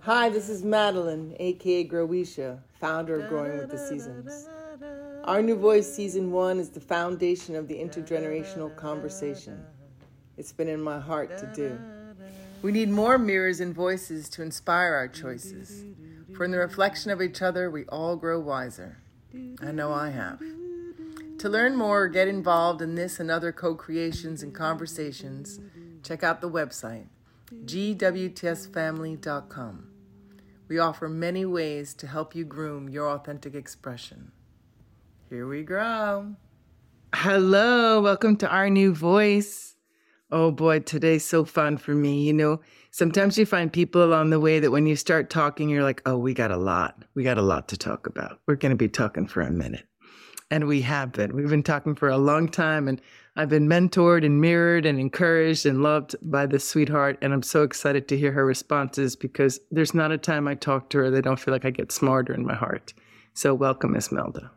Hi, this is Madeline, aka Groweesha, founder of Growing with the Seasons. Our New Voice Season 1 is the foundation of the intergenerational conversation. It's been in my heart to do. We need more mirrors and voices to inspire our choices. For in the reflection of each other, we all grow wiser. I know I have. To learn more or get involved in this and other co creations and conversations, check out the website gwtsfamily.com. We offer many ways to help you groom your authentic expression. Here we go. Hello, welcome to our new voice. Oh boy, today's so fun for me. You know, sometimes you find people along the way that when you start talking, you're like, oh, we got a lot. We got a lot to talk about. We're going to be talking for a minute. And we have been. We've been talking for a long time, and I've been mentored and mirrored and encouraged and loved by this sweetheart. And I'm so excited to hear her responses because there's not a time I talk to her that I don't feel like I get smarter in my heart. So, welcome, Miss Melda.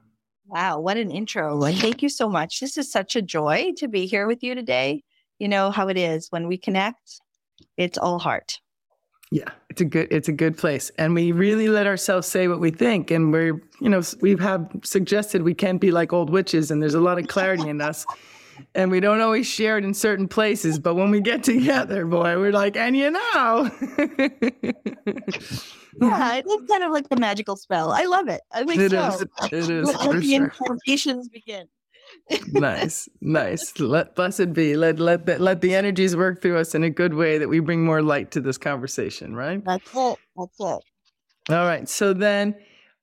Wow, what an intro. Thank you so much. This is such a joy to be here with you today. You know how it is when we connect, it's all heart. Yeah, it's a good it's a good place, and we really let ourselves say what we think, and we're you know we have suggested we can't be like old witches, and there's a lot of clarity in us, and we don't always share it in certain places, but when we get together, boy, we're like, and you know, yeah, it is kind of like the magical spell. I love it. I think it so. is, it is Let the sure. incantations begin. nice, nice. Let blessed be. Let let the, let the energies work through us in a good way that we bring more light to this conversation, right? That's it. That's it. All right. So then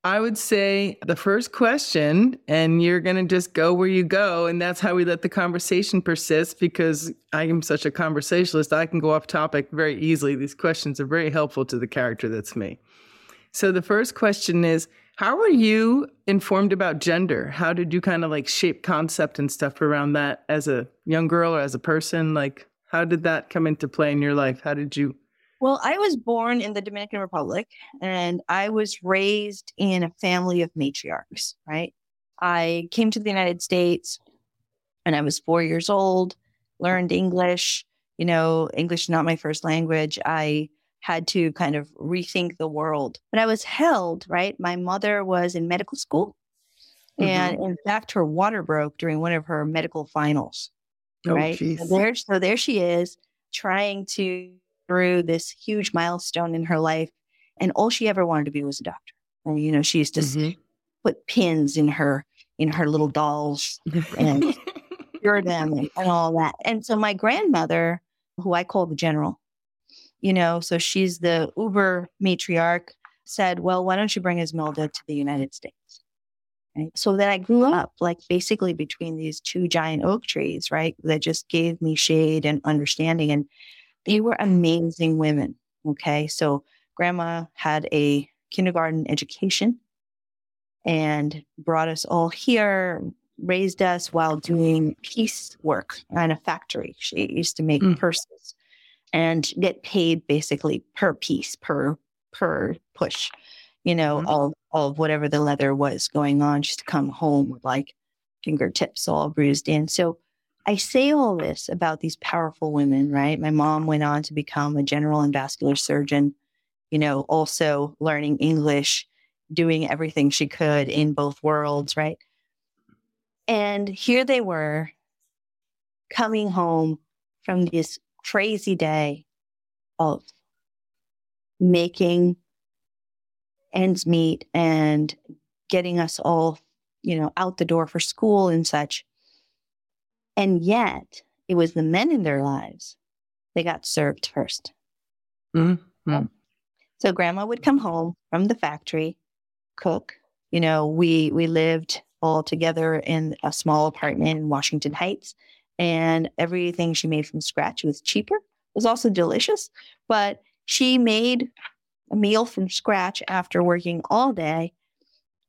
I would say the first question, and you're going to just go where you go. And that's how we let the conversation persist because I am such a conversationalist. I can go off topic very easily. These questions are very helpful to the character that's me. So the first question is How were you informed about gender? How did you kind of like shape concept and stuff around that as a young girl or as a person? Like, how did that come into play in your life? How did you? Well, I was born in the Dominican Republic and I was raised in a family of matriarchs, right? I came to the United States and I was four years old, learned English. You know, English is not my first language. I had to kind of rethink the world. But I was held, right? My mother was in medical school. And mm-hmm. in fact, her water broke during one of her medical finals. Oh, right. So there, so there she is trying to through this huge milestone in her life. And all she ever wanted to be was a doctor. And, you know, she used to Mhm. put pins in her, in her little dolls and cure them and, and all that. And so my grandmother, who I call the general, you know, so she's the uber matriarch, said, well, why don't you bring Esmilda to the United States? Right. So then I grew up like basically between these two giant oak trees, right? That just gave me shade and understanding. And they were amazing women. Okay. So grandma had a kindergarten education and brought us all here, raised us while doing piece work in a factory. She used to make Mm. purses and get paid basically per piece, per per push, you know, all all of whatever the leather was going on, just to come home with like fingertips all bruised in. So I say all this about these powerful women, right? My mom went on to become a general and vascular surgeon, you know, also learning English, doing everything she could in both worlds, right? And here they were coming home from this crazy day of making ends meet and getting us all, you know, out the door for school and such. And yet, it was the men in their lives they got served first. Mhm. Mhm. So grandma would come home from the factory, cook. You know, we we lived all together in a small apartment in Washington Heights, and everything she made from scratch was cheaper. It was also delicious, but she made a meal from scratch after working all day.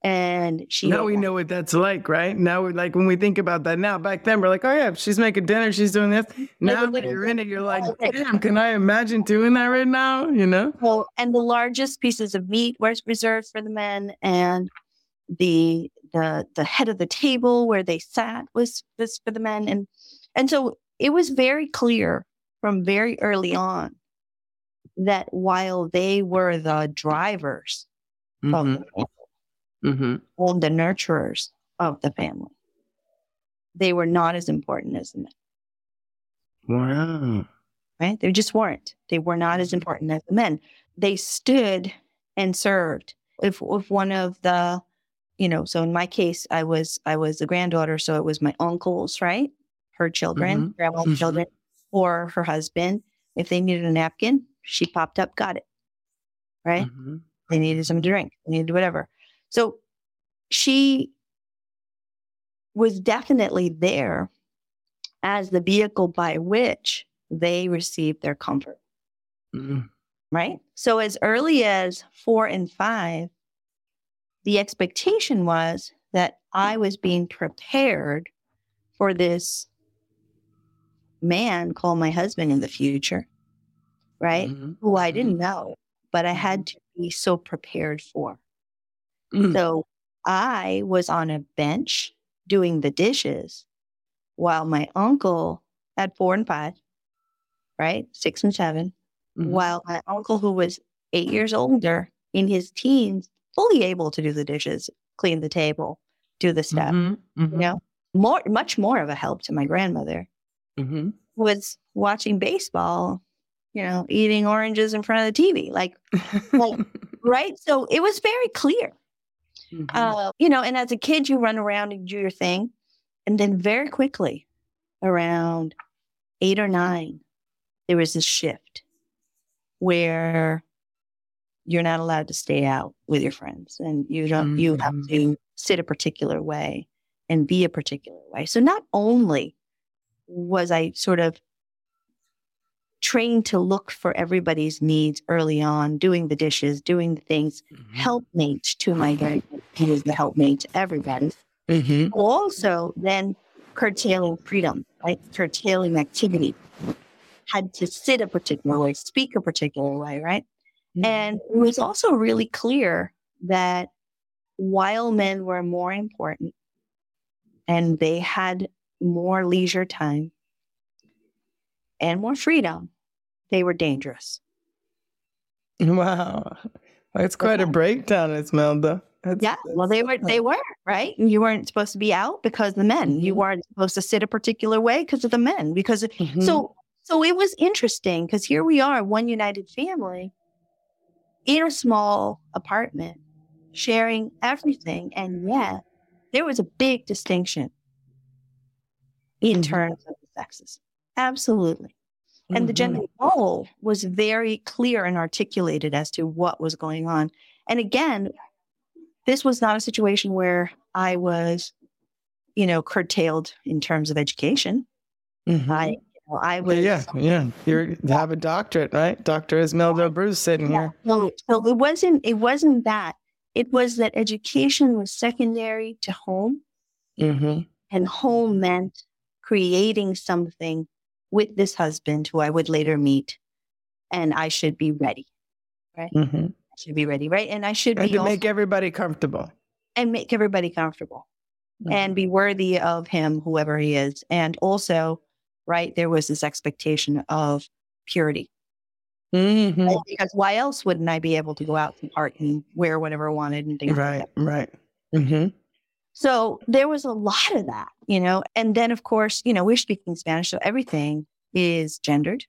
And she Now we know what that's like, right? Now, we're like when we think about that now, back then we're like, oh yeah, she's making dinner, she's doing this. Now that you're in it, you're like, damn, can I imagine doing that right now? You know? Well, and the largest pieces of meat were reserved for the men, and the the the head of the table where they sat was was for the men, and and so it was very clear from very early on that while they were the drivers Mm-hmm. the family, Mm-hmm. the nurturers of the family, they were not as important as the men. Wow. right? They just weren't. They were not as important as the men. They stood and served. If if one of the, you know, so in my case, I was I was the granddaughter, so it was my uncles, right? Her children, grandma's Mhm. children, or her husband. If they needed a napkin, she popped up, got it. Right? Mhm. They needed something to drink. They needed whatever. So she was definitely there as the vehicle by which they received their comfort, Mhm. right? So as early as four and five, the expectation was that I was being prepared for this man called my husband in the future, right? Mhm. Who I didn't know, but I had to be so prepared for. Mhm. So I was on a bench doing the dishes while my uncle at four and five, right? Six and 7 Mhm. while my uncle, who was eight years older in his teens, fully able to do the dishes, clean the table, do the stuff, Mhm. you Mhm. know, more, much more of a help to my grandmother Mhm. was watching baseball, you know, eating oranges in front of the TV. Like, well, right? So it was very clear. Mhm. Uh, you know, and as a kid, you run around and do your thing. And then very quickly, around eight or nine, there was this shift where you're not allowed to stay out with your friends and you don't, you have Mhm. to sit a particular way and be a particular way. So not only was I sort of trained to look for everybody's needs early on, doing the dishes, doing the things, Mhm. helpmate to my grandmother. He is the helpmate to everybody. Mhm. Also, then curtailing freedom, right? Curtailing activity. Had to sit a particular way, speak a particular way, right? And it was also really clear that while men were more important and they had more leisure time and more freedom, they were dangerous. Wow. That's quite a breakdown, Esmilda. That's, Yeah, well, they were they were right. You weren't supposed to be out because the men. You Mhm. weren't supposed to sit a particular way because of the men. Because Mhm. so so it was interesting because here we are, one united family, in a small apartment, sharing everything, and yet there was a big distinction in Mhm. terms of the sexes. Absolutely. And the general goal was very clear and articulated as to what was going on. And again, this was not a situation where I was, you know, curtailed in terms of education. Mhm. I, you know, I was, yeah, yeah. You have a doctorate, right? Dr. Esmilda Bruce sitting Yeah. here. So, so it wasn't, it wasn't that. It was that education was secondary to home, Mm-hmm. and home meant creating something with this husband who I would later meet, and I should be ready. Mm-hmm. I should be ready, right? And I should And be to also- make everybody comfortable. and make everybody comfortable and be worthy of him, whoever he is. And also, right, there was this expectation of purity. Mm-hmm. right? Because why else wouldn't I be able to go out and party and wear whatever I wanted and things like Right, right. Mm-hmm. So there was a lot of that, you know. And then, of course, you know, we're speaking Spanish, so everything is gendered.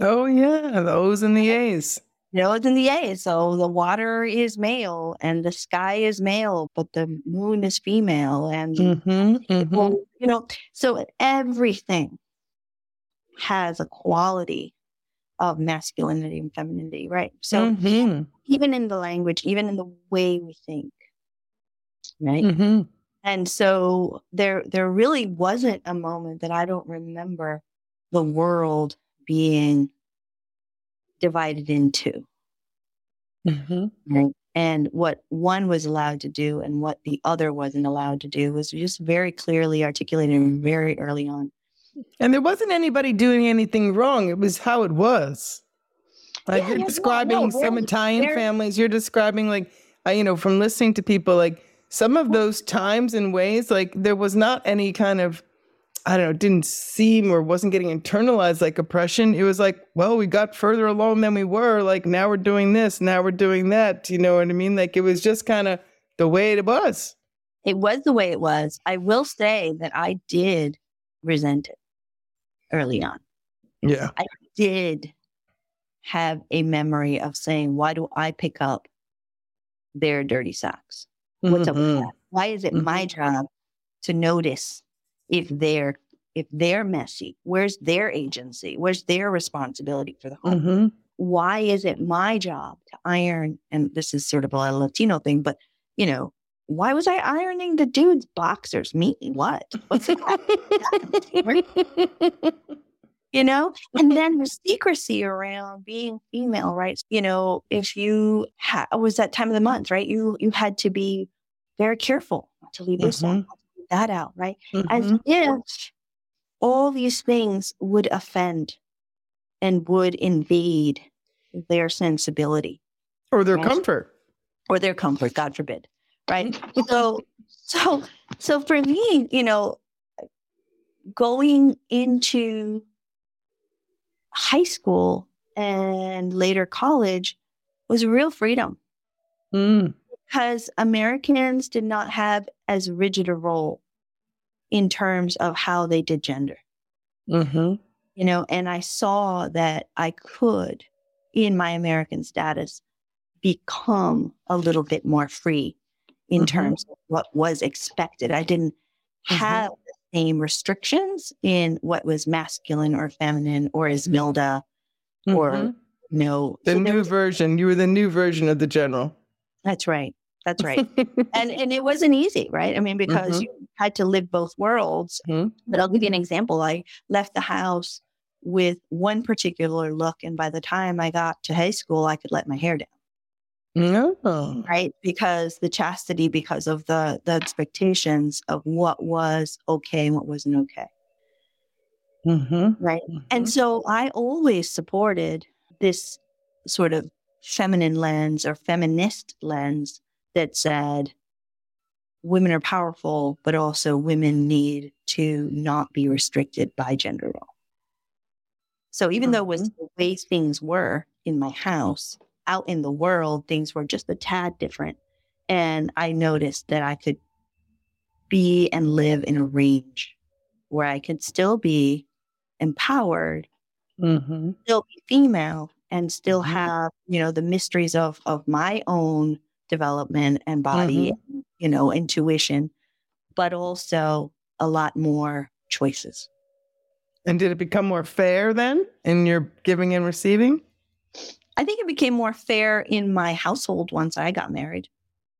Oh, yeah. The O's and the A's. Know, it's in the A's. So the water is male and the sky is male, but the moon is female. And, Mm-hmm. Mm-hmm. you know, so everything has a quality of masculinity and femininity, right? So mm-hmm. even in the language, even in the way we think, right? Mm-hmm. And so there there really wasn't a moment that I don't remember the world being divided into. Mm-hmm. Right. And what one was allowed to do and what the other wasn't allowed to do was just very clearly articulated very early on. And there wasn't anybody doing anything wrong. It was how it was. Like Yeah, you're yeah, no, describing no, some Italian families. You're describing like, you know, from listening to people, like some of those times and ways, like there was not any kind of I don't know, didn't seem or wasn't getting internalized like oppression. It was like, well, we got further along than we were. Like now we're doing this, now we're doing that. You know what I mean? Like it was just kind of the way it was. It was the way it was. I will say that I did resent it early on. Yeah. I did have a memory of saying, why do I pick up their dirty socks? What's up with Mhm. that? Why is it my job to notice if they're if they're messy? Where's their agency? Where's their responsibility for the home? Mhm. Why is it my job to iron? And this is sort of a Latino thing, but you know, why was I ironing the dude's boxers? Me? What? What's you know and then the secrecy around being female right you know if you ha- was that time of the month right you you had to be very careful to leave this out Not to leave that out right as Mhm. if all these things would offend and would invade their sensibility Or their Yes. comfort. or their comfort god forbid right so so so for me you know going into high school and later college was real freedom Mm. Because Americans did not have as rigid a role in terms of how they did gender hmm you know and i saw that i could in my american status become a little bit more free in Mhm. terms of what was expected i didn't Mhm. have the same restrictions in what was masculine or feminine or Esmilda or Mhm. you know the so new was- version. You were the new version of the general. that's right that's right and and it wasn't easy right i mean because Mhm. you had to live both worlds Mhm. but i'll give you an example i left the house with one particular look and by the time i got to high school i could let my hair down No. right because the chastity because of the the expectations of what was okay and what wasn't okay Mm-hmm. right and so i always supported this sort of feminine lens or feminist lens that said women are powerful but also women need to not be restricted by gender role so even though it was the way things were in my house out in the world things were just a tad different and i noticed that i could be and live in a range where i could still be empowered Mm-hmm. still be female and still Mhm. have you know the mysteries of of my own development and body you know intuition but also a lot more choices And did it become more fair then in your giving and receiving? i think it became more fair in my household once i got married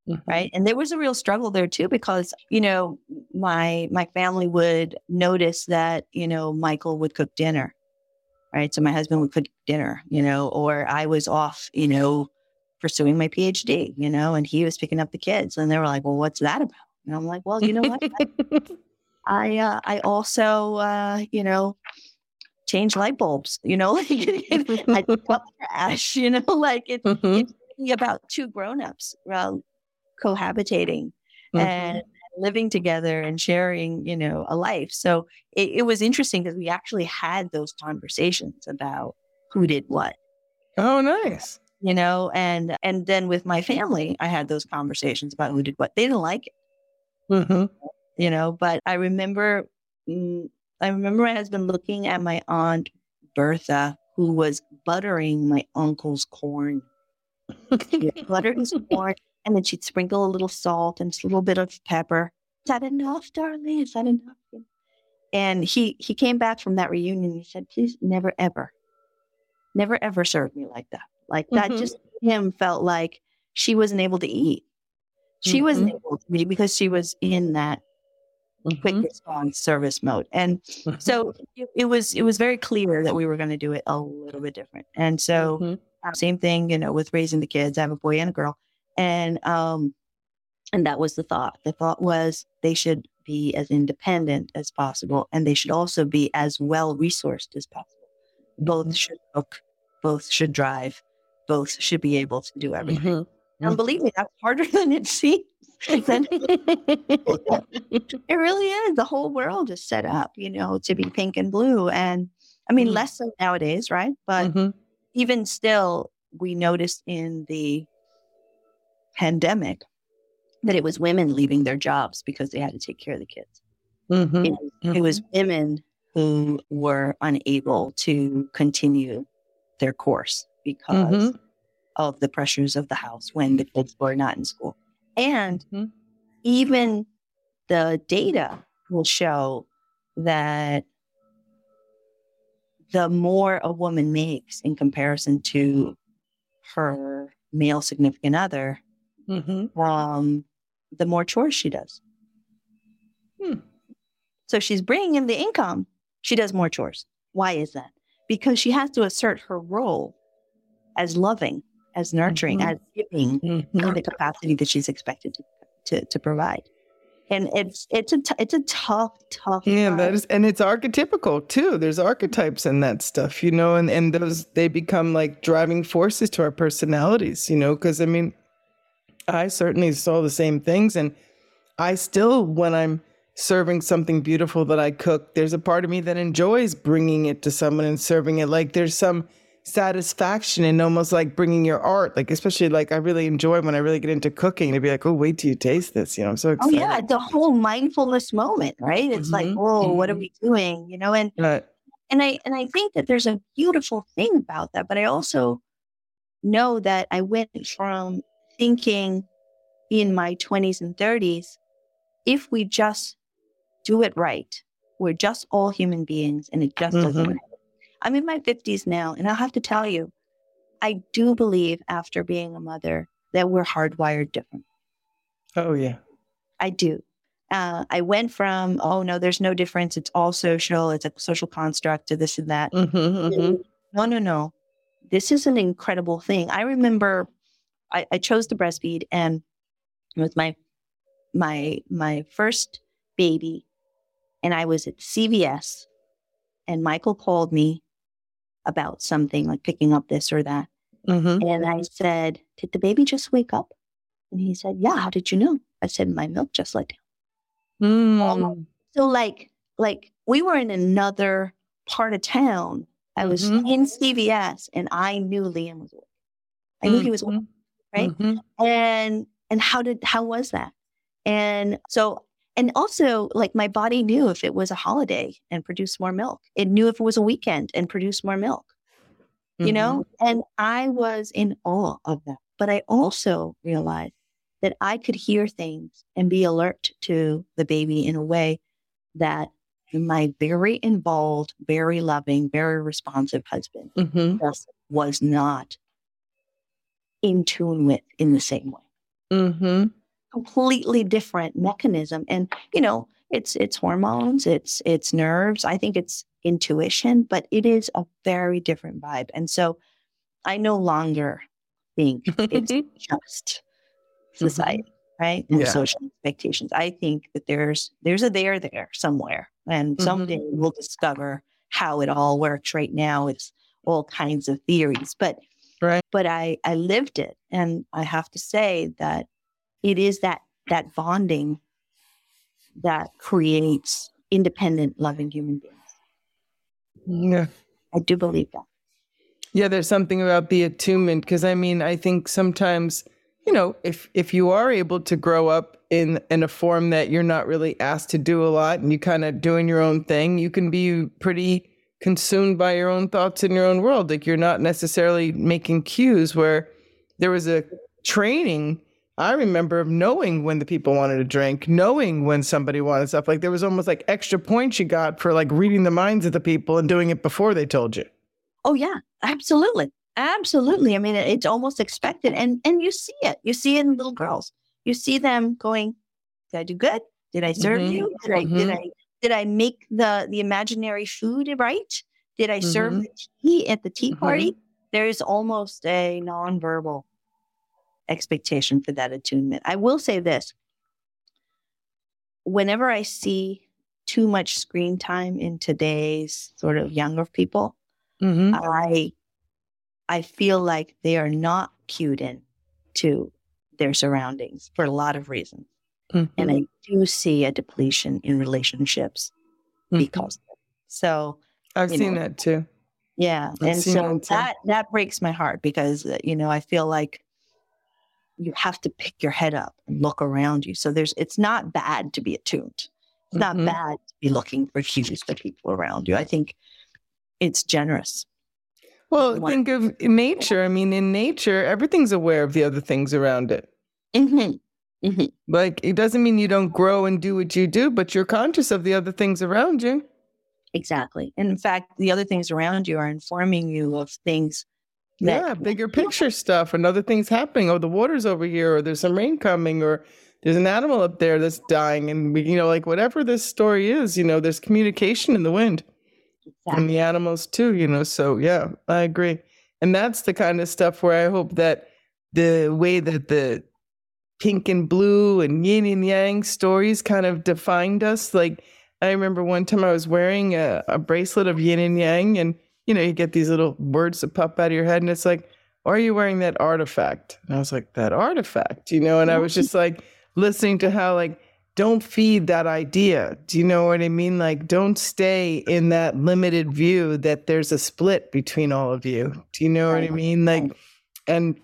Mm-hmm. right and there was a real struggle there too because you know my my family would notice that you know michael would cook dinner right so my husband would cook dinner you know or i was off you know pursuing my phd you know and he was picking up the kids and they were like well what's that about and i'm like well you know what i uh, i also uh you know change light bulbs you know like i trash you know like it's Mhm. it's really about two grown-ups uh, cohabitating Mhm. and living together and sharing, you know, a life. So it, it was interesting because we actually had those conversations about who did what, Oh, nice. You know, and and then with my family, I had those conversations about who did what. They didn't like it, Mm-hmm. you know, but I remember, mm, I remember my husband looking at my aunt Bertha, who was buttering my uncle's corn. Butter his corn, and then she'd sprinkle a little salt and just a little bit of pepper. Is that enough, darling? Is that enough? And he he came back from that reunion. He said, "Please, never ever, never ever serve me like that. Like that Mhm. just him felt like she wasn't able to eat. She wasn't able to eat because she was in that quick Mhm. response service mode. And so it, it was it was very clear that we were going to do it a little bit different. And so Mhm. uh, same thing, you know, with raising the kids. I have a boy and a girl, and um, and that was the thought. The thought was they should be as independent as possible, and they should also be as well resourced as possible. Both Mhm. should cook, both should drive, both should be able to do everything. Mhm. And believe me, that's harder than it seems. it really is. The whole world is set up, you know, to be pink and blue. And I mean, mm-hmm. less so nowadays, right? But mm-hmm. even still, we noticed in the pandemic that it was women leaving their jobs because they had to take care of the kids. Mm-hmm. It, it was mm-hmm. women who were unable to continue their course because mm-hmm. of the pressures of the house when the kids were not in school. And mm-hmm. even the data will show that the more a woman makes in comparison to her male significant other, mm-hmm. um, the more chores she does. Hmm. So she's bringing in the income. She does more chores. Why is that? Because she has to assert her role as loving as nurturing, mm-hmm. as giving mm-hmm. the capacity that she's expected to, to, to provide. And it's it's a t- it's a tough tough yeah that is and it's archetypical too. There's archetypes in that stuff, you know, and and those they become like driving forces to our personalities, you know, because I mean, I certainly saw the same things, and I still when I'm serving something beautiful that I cook, there's a part of me that enjoys bringing it to someone and serving it. Like there's some satisfaction and almost like bringing your art like especially like i really enjoy when i really get into cooking to be like oh wait till you taste this you know i'm so excited oh yeah the whole mindfulness moment right it's mm-hmm. like oh mm-hmm. what are mm-hmm. we doing you know and right. and i and i think that there's a beautiful thing about that but i also know that i went from thinking in my 20s and 30s if we just do it right we're just all human beings and it just mm-hmm. doesn't matter I'm in my 50s now, and I'll have to tell you, I do believe after being a mother that we're hardwired different. Oh, yeah. I do. Uh, I went from, oh, no, there's no difference. It's all social. It's a social construct to this and that. Mm-hmm, mm-hmm. No, no, no. This is an incredible thing. I remember I, I chose to breastfeed and it was my my my first baby and I was at CVS and Michael called me about something like picking up this or that. Mm-hmm. And I said, Did the baby just wake up? And he said, Yeah, how did you know? I said, My milk just let down. Mm. so like like we were in another part of town. I was mm-hmm. in CVS and I knew Liam was awake. I knew mm-hmm. he was awake, mm-hmm. right? Mm-hmm. And and how did how was that? And so and also, like my body knew if it was a holiday and produced more milk. It knew if it was a weekend and produced more milk. Mm-hmm. You know, and I was in awe of that. But I also realized that I could hear things and be alert to the baby in a way that my very involved, very loving, very responsive husband mm-hmm. was not in tune with in the same way. Mm-hmm completely different mechanism. And, you know, it's it's hormones, it's it's nerves. I think it's intuition, but it is a very different vibe. And so I no longer think it's just mm-hmm. society, mm-hmm. right? And yeah. social expectations. I think that there's there's a there there somewhere. And someday mm-hmm. we'll discover how it all works. Right now it's all kinds of theories. But right. but I I lived it. And I have to say that it is that that bonding that creates independent, loving human beings. Yeah. I do believe that. Yeah, there's something about the attunement because I mean, I think sometimes, you know, if if you are able to grow up in in a form that you're not really asked to do a lot and you kind of doing your own thing, you can be pretty consumed by your own thoughts in your own world. Like you're not necessarily making cues where there was a training I remember knowing when the people wanted to drink, knowing when somebody wanted stuff. Like there was almost like extra points you got for like reading the minds of the people and doing it before they told you. Oh yeah, absolutely, absolutely. I mean, it's almost expected, and and you see it. You see it in little girls. You see them going, "Did I do good? Did I serve mm-hmm. you? Did I mm-hmm. did I did I make the the imaginary food right? Did I serve mm-hmm. the tea at the tea party?" Mm-hmm. There is almost a nonverbal expectation for that attunement. I will say this whenever I see too much screen time in today's sort of younger people, mm-hmm. I I feel like they are not cued in to their surroundings for a lot of reasons. Mm-hmm. And I do see a depletion in relationships mm-hmm. because so I've seen know, that too. Yeah. I've and so that, that breaks my heart because uh, you know, I feel like you have to pick your head up and look around you. So there's it's not bad to be attuned. It's mm-hmm. not bad to be looking for cues for people around you. I think it's generous. Well, think of nature. I mean, in nature, everything's aware of the other things around it. Mm-hmm. Mm-hmm. Like, it doesn't mean you don't grow and do what you do, but you're conscious of the other things around you. Exactly. And in fact, the other things around you are informing you of things. Yeah, bigger picture stuff and other things happening. Oh, the water's over here, or there's some rain coming, or there's an animal up there that's dying. And, we, you know, like whatever this story is, you know, there's communication in the wind exactly. and the animals too, you know. So, yeah, I agree. And that's the kind of stuff where I hope that the way that the pink and blue and yin and yang stories kind of defined us. Like I remember one time I was wearing a, a bracelet of yin and yang, and you know, you get these little words that pop out of your head, and it's like, why are you wearing that artifact? And I was like, that artifact, you know, and I was just like listening to how like don't feed that idea. Do you know what I mean? Like, don't stay in that limited view that there's a split between all of you. Do you know what I mean? Like, and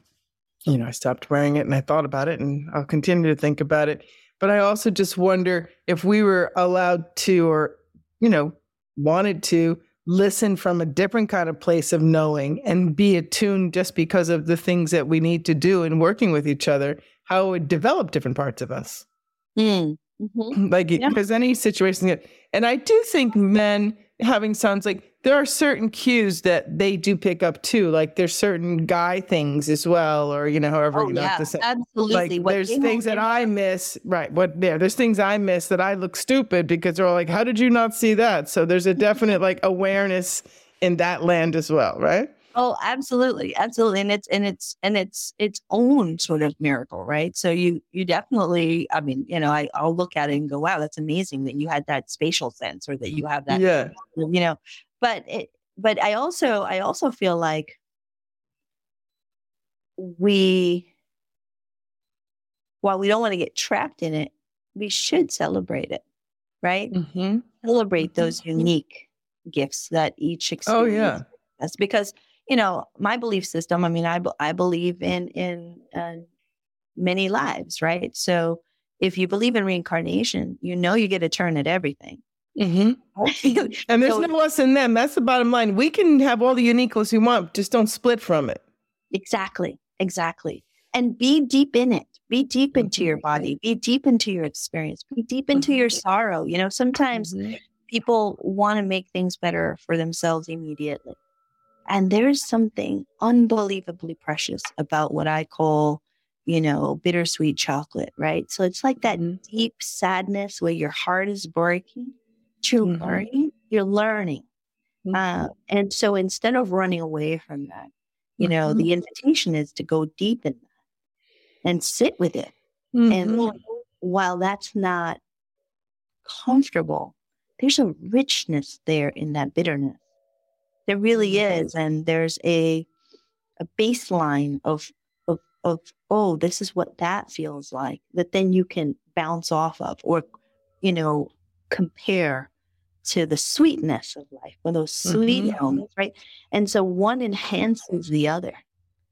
you know, I stopped wearing it and I thought about it and I'll continue to think about it. But I also just wonder if we were allowed to, or, you know, wanted to listen from a different kind of place of knowing and be attuned just because of the things that we need to do in working with each other, how it would develop different parts of us. Mm. Mm-hmm. Like, because yeah. any situation, and I do think men having sounds like, there are certain cues that they do pick up too. Like there's certain guy things as well, or you know, however oh, you yeah, to say. Absolutely. Like there's things that I miss. Right. What there? There's things I miss that I look stupid because they're all like, "How did you not see that?" So there's a definite like awareness in that land as well, right? Oh, absolutely, absolutely, and it's and it's and it's its own sort of miracle, right? So you you definitely, I mean, you know, I I'll look at it and go, wow, that's amazing that you had that spatial sense, or that you have that, yeah, you know, but it, but I also I also feel like we while we don't want to get trapped in it, we should celebrate it, right? Mm-hmm. Celebrate mm-hmm. those unique gifts that each experience. Oh yeah, that's because you know my belief system. I mean, I I believe in in uh, many lives, right? So if you believe in reincarnation, you know you get a turn at everything. Mm-hmm. and there's so, no us in them. That's the bottom line. We can have all the uniqueness we want, just don't split from it. Exactly. Exactly. And be deep in it. Be deep into your body. Be deep into your experience. Be deep into your mm-hmm. sorrow. You know, sometimes mm-hmm. people want to make things better for themselves immediately. And there's something unbelievably precious about what I call, you know, bittersweet chocolate, right? So it's like that mm-hmm. deep sadness where your heart is breaking you're mm-hmm. learning, you're learning. Mm-hmm. Uh, and so instead of running away from that, you know, mm-hmm. the invitation is to go deep in that and sit with it. And mm-hmm. while that's not comfortable, there's a richness there in that bitterness. There really mm-hmm. is. And there's a a baseline of of of oh, this is what that feels like that then you can bounce off of or, you know, compare to the sweetness of life, or those sweet mm-hmm. moments, right? And so one enhances the other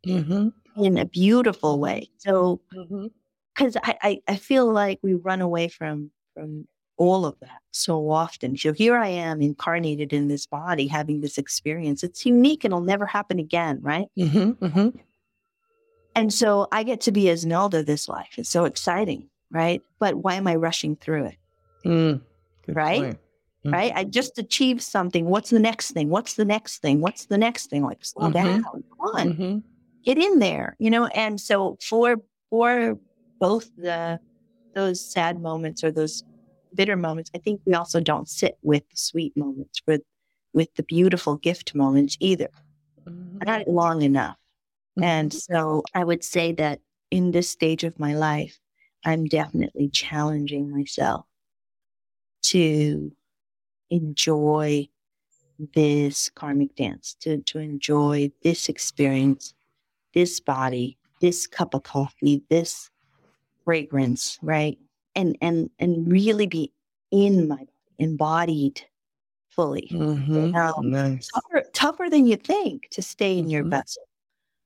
mm-hmm. in a beautiful way. So, because mm-hmm. I, I, I feel like we run away from from all of that so often. So here I am incarnated in this body, having this experience. It's unique and it'll never happen again, right? Mm-hmm, mm-hmm. And so I get to be Esmilda this life. It's so exciting, right? But why am I rushing through it? Mm, right? Mm-hmm. right? I just achieved something. What's the next thing? What's the next thing? What's the next thing? Like slow mm-hmm. down, come on, mm-hmm. get in there, you know. And so for for both the those sad moments or those bitter moments, I think we also don't sit with the sweet moments, with with the beautiful gift moments either. Mm-hmm. Not long enough. And mm-hmm. so I would say that in this stage of my life, I'm definitely challenging myself to enjoy this karmic dance, to, to enjoy this experience, this body, this cup of coffee, this fragrance, right? And and and really be in my embodied fully. Mm-hmm. Um, nice. tougher, tougher than you think to stay in your Mhm. vessel,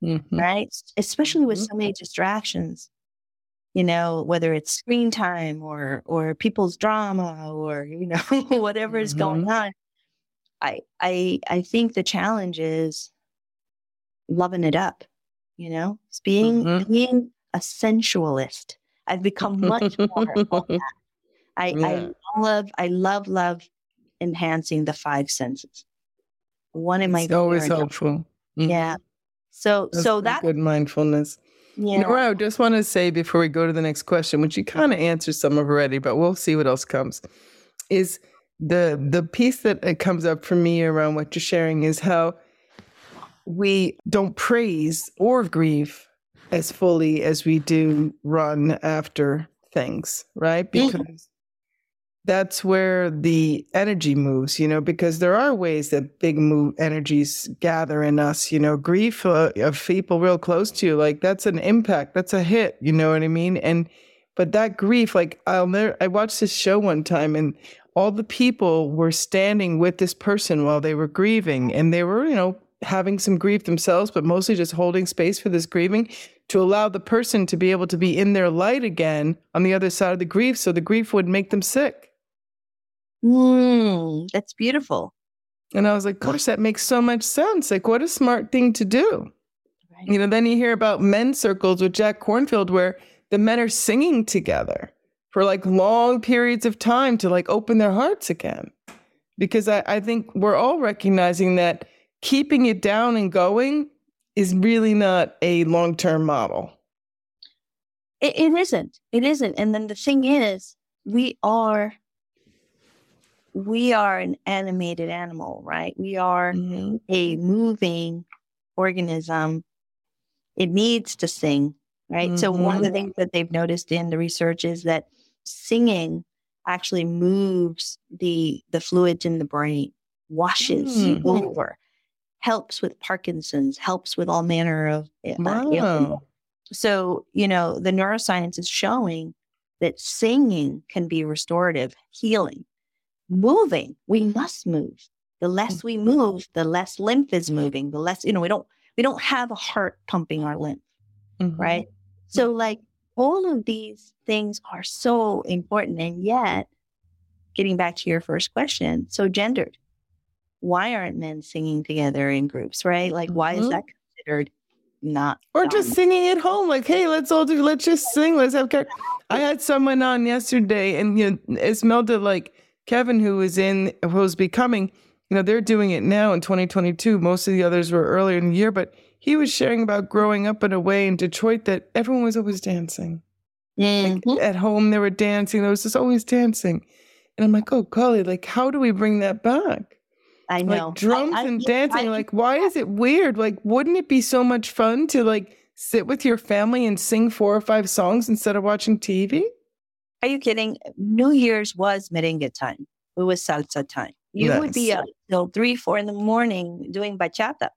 Mhm. right? Especially with Mhm. so many distractions. You know, whether it's screen time or or people's drama or you know whatever is going on. I I I think the challenge is loving it up. You know, it's being Mhm. being a sensualist. I've become much more. I Yeah. I love I love love enhancing the five senses. One of my It's always helpful. Mhm. Yeah. So That's so that good mindfulness. yeah. Nora, I just want to say before we go to the next question, which you kind of answered some of already, but we'll see what else comes. Is the the piece that comes up for me around what you're sharing is how we don't praise or grieve as fully as we do run after things, right? Mhm. Because that's where the energy moves, you know, because there are ways that big move energies gather in us, you know, grief uh, of people real close to you, like that's an impact, that's a hit, you know what I mean? And, but that grief, like I'll never, I watched this show one time and all the people were standing with this person while they were grieving and they were, you know, having some grief themselves, but mostly just holding space for this grieving to allow the person to be able to be in their light again on the other side of the grief so the grief would make them sick. Mm, that's beautiful. And I was like, gosh, that makes so much sense. Like, what a smart thing to do. Right. You know, then you hear about men's circles with Jack Kornfield where the men are singing together for like long periods of time to like open their hearts again. Because I, I think we're all recognizing that keeping it down and going is really not a long term model. It, it isn't. It isn't. And then the thing is, we are we are an animated animal, right? We are Mm-hmm. a moving organism. It needs to sing, right? So one of the things that they've noticed in the research is that singing actually moves the the fluids in the brain, washes Mm. over, helps with Parkinson's, helps with all manner of uh, ailments. Wow. So, you know, the neuroscience is showing that singing can be restorative, healing, moving. We must move. The less we move, the less lymph is moving. The less, you know, we don't we don't have a heart pumping our lymph, Mhm. right? So like all of these things are so important. And yet, getting back to your first question, so gendered. Why aren't men singing together in groups, right? Like why is Mhm. that considered not Or just singing at home, like, hey, let's all do, let's just sing, let's have. Char-. I had someone on yesterday, and you know, Esmilda, like Kevin, who was in, who was becoming, you know, they're doing it now in 2022. Most of the others were earlier in the year, but he was sharing about growing up in a way in Detroit that everyone was always dancing. Mhm. At home, they were dancing. There was just always dancing, and I'm like, oh golly, like, how do we bring that back? I know. like drums I- I and dancing I like why is it weird like wouldn't it be so much fun to like sit with your family and sing four or five songs instead of watching tv Are you kidding? New Year's was merengue time. It was salsa time. You would be up till three, four in the morning doing bachata.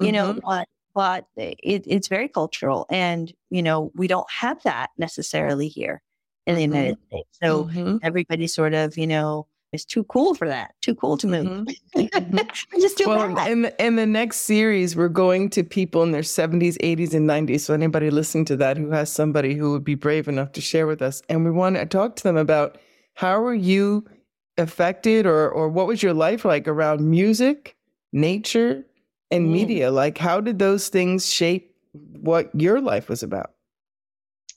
You know, Mhm. but but it, it's very cultural, and you know we don't have that necessarily here in the United States. So Mhm. everybody sort of, you know, is too cool for that. Too cool to move. Mhm. Mhm. Just do well that. in the, in the next series we're going to people in their 70s 80s and 90s so anybody listening to that who has somebody who would be brave enough to share with us and we want to talk to them about how were you affected or or what was your life like around music nature and Mm. media like how did those things shape what your life was about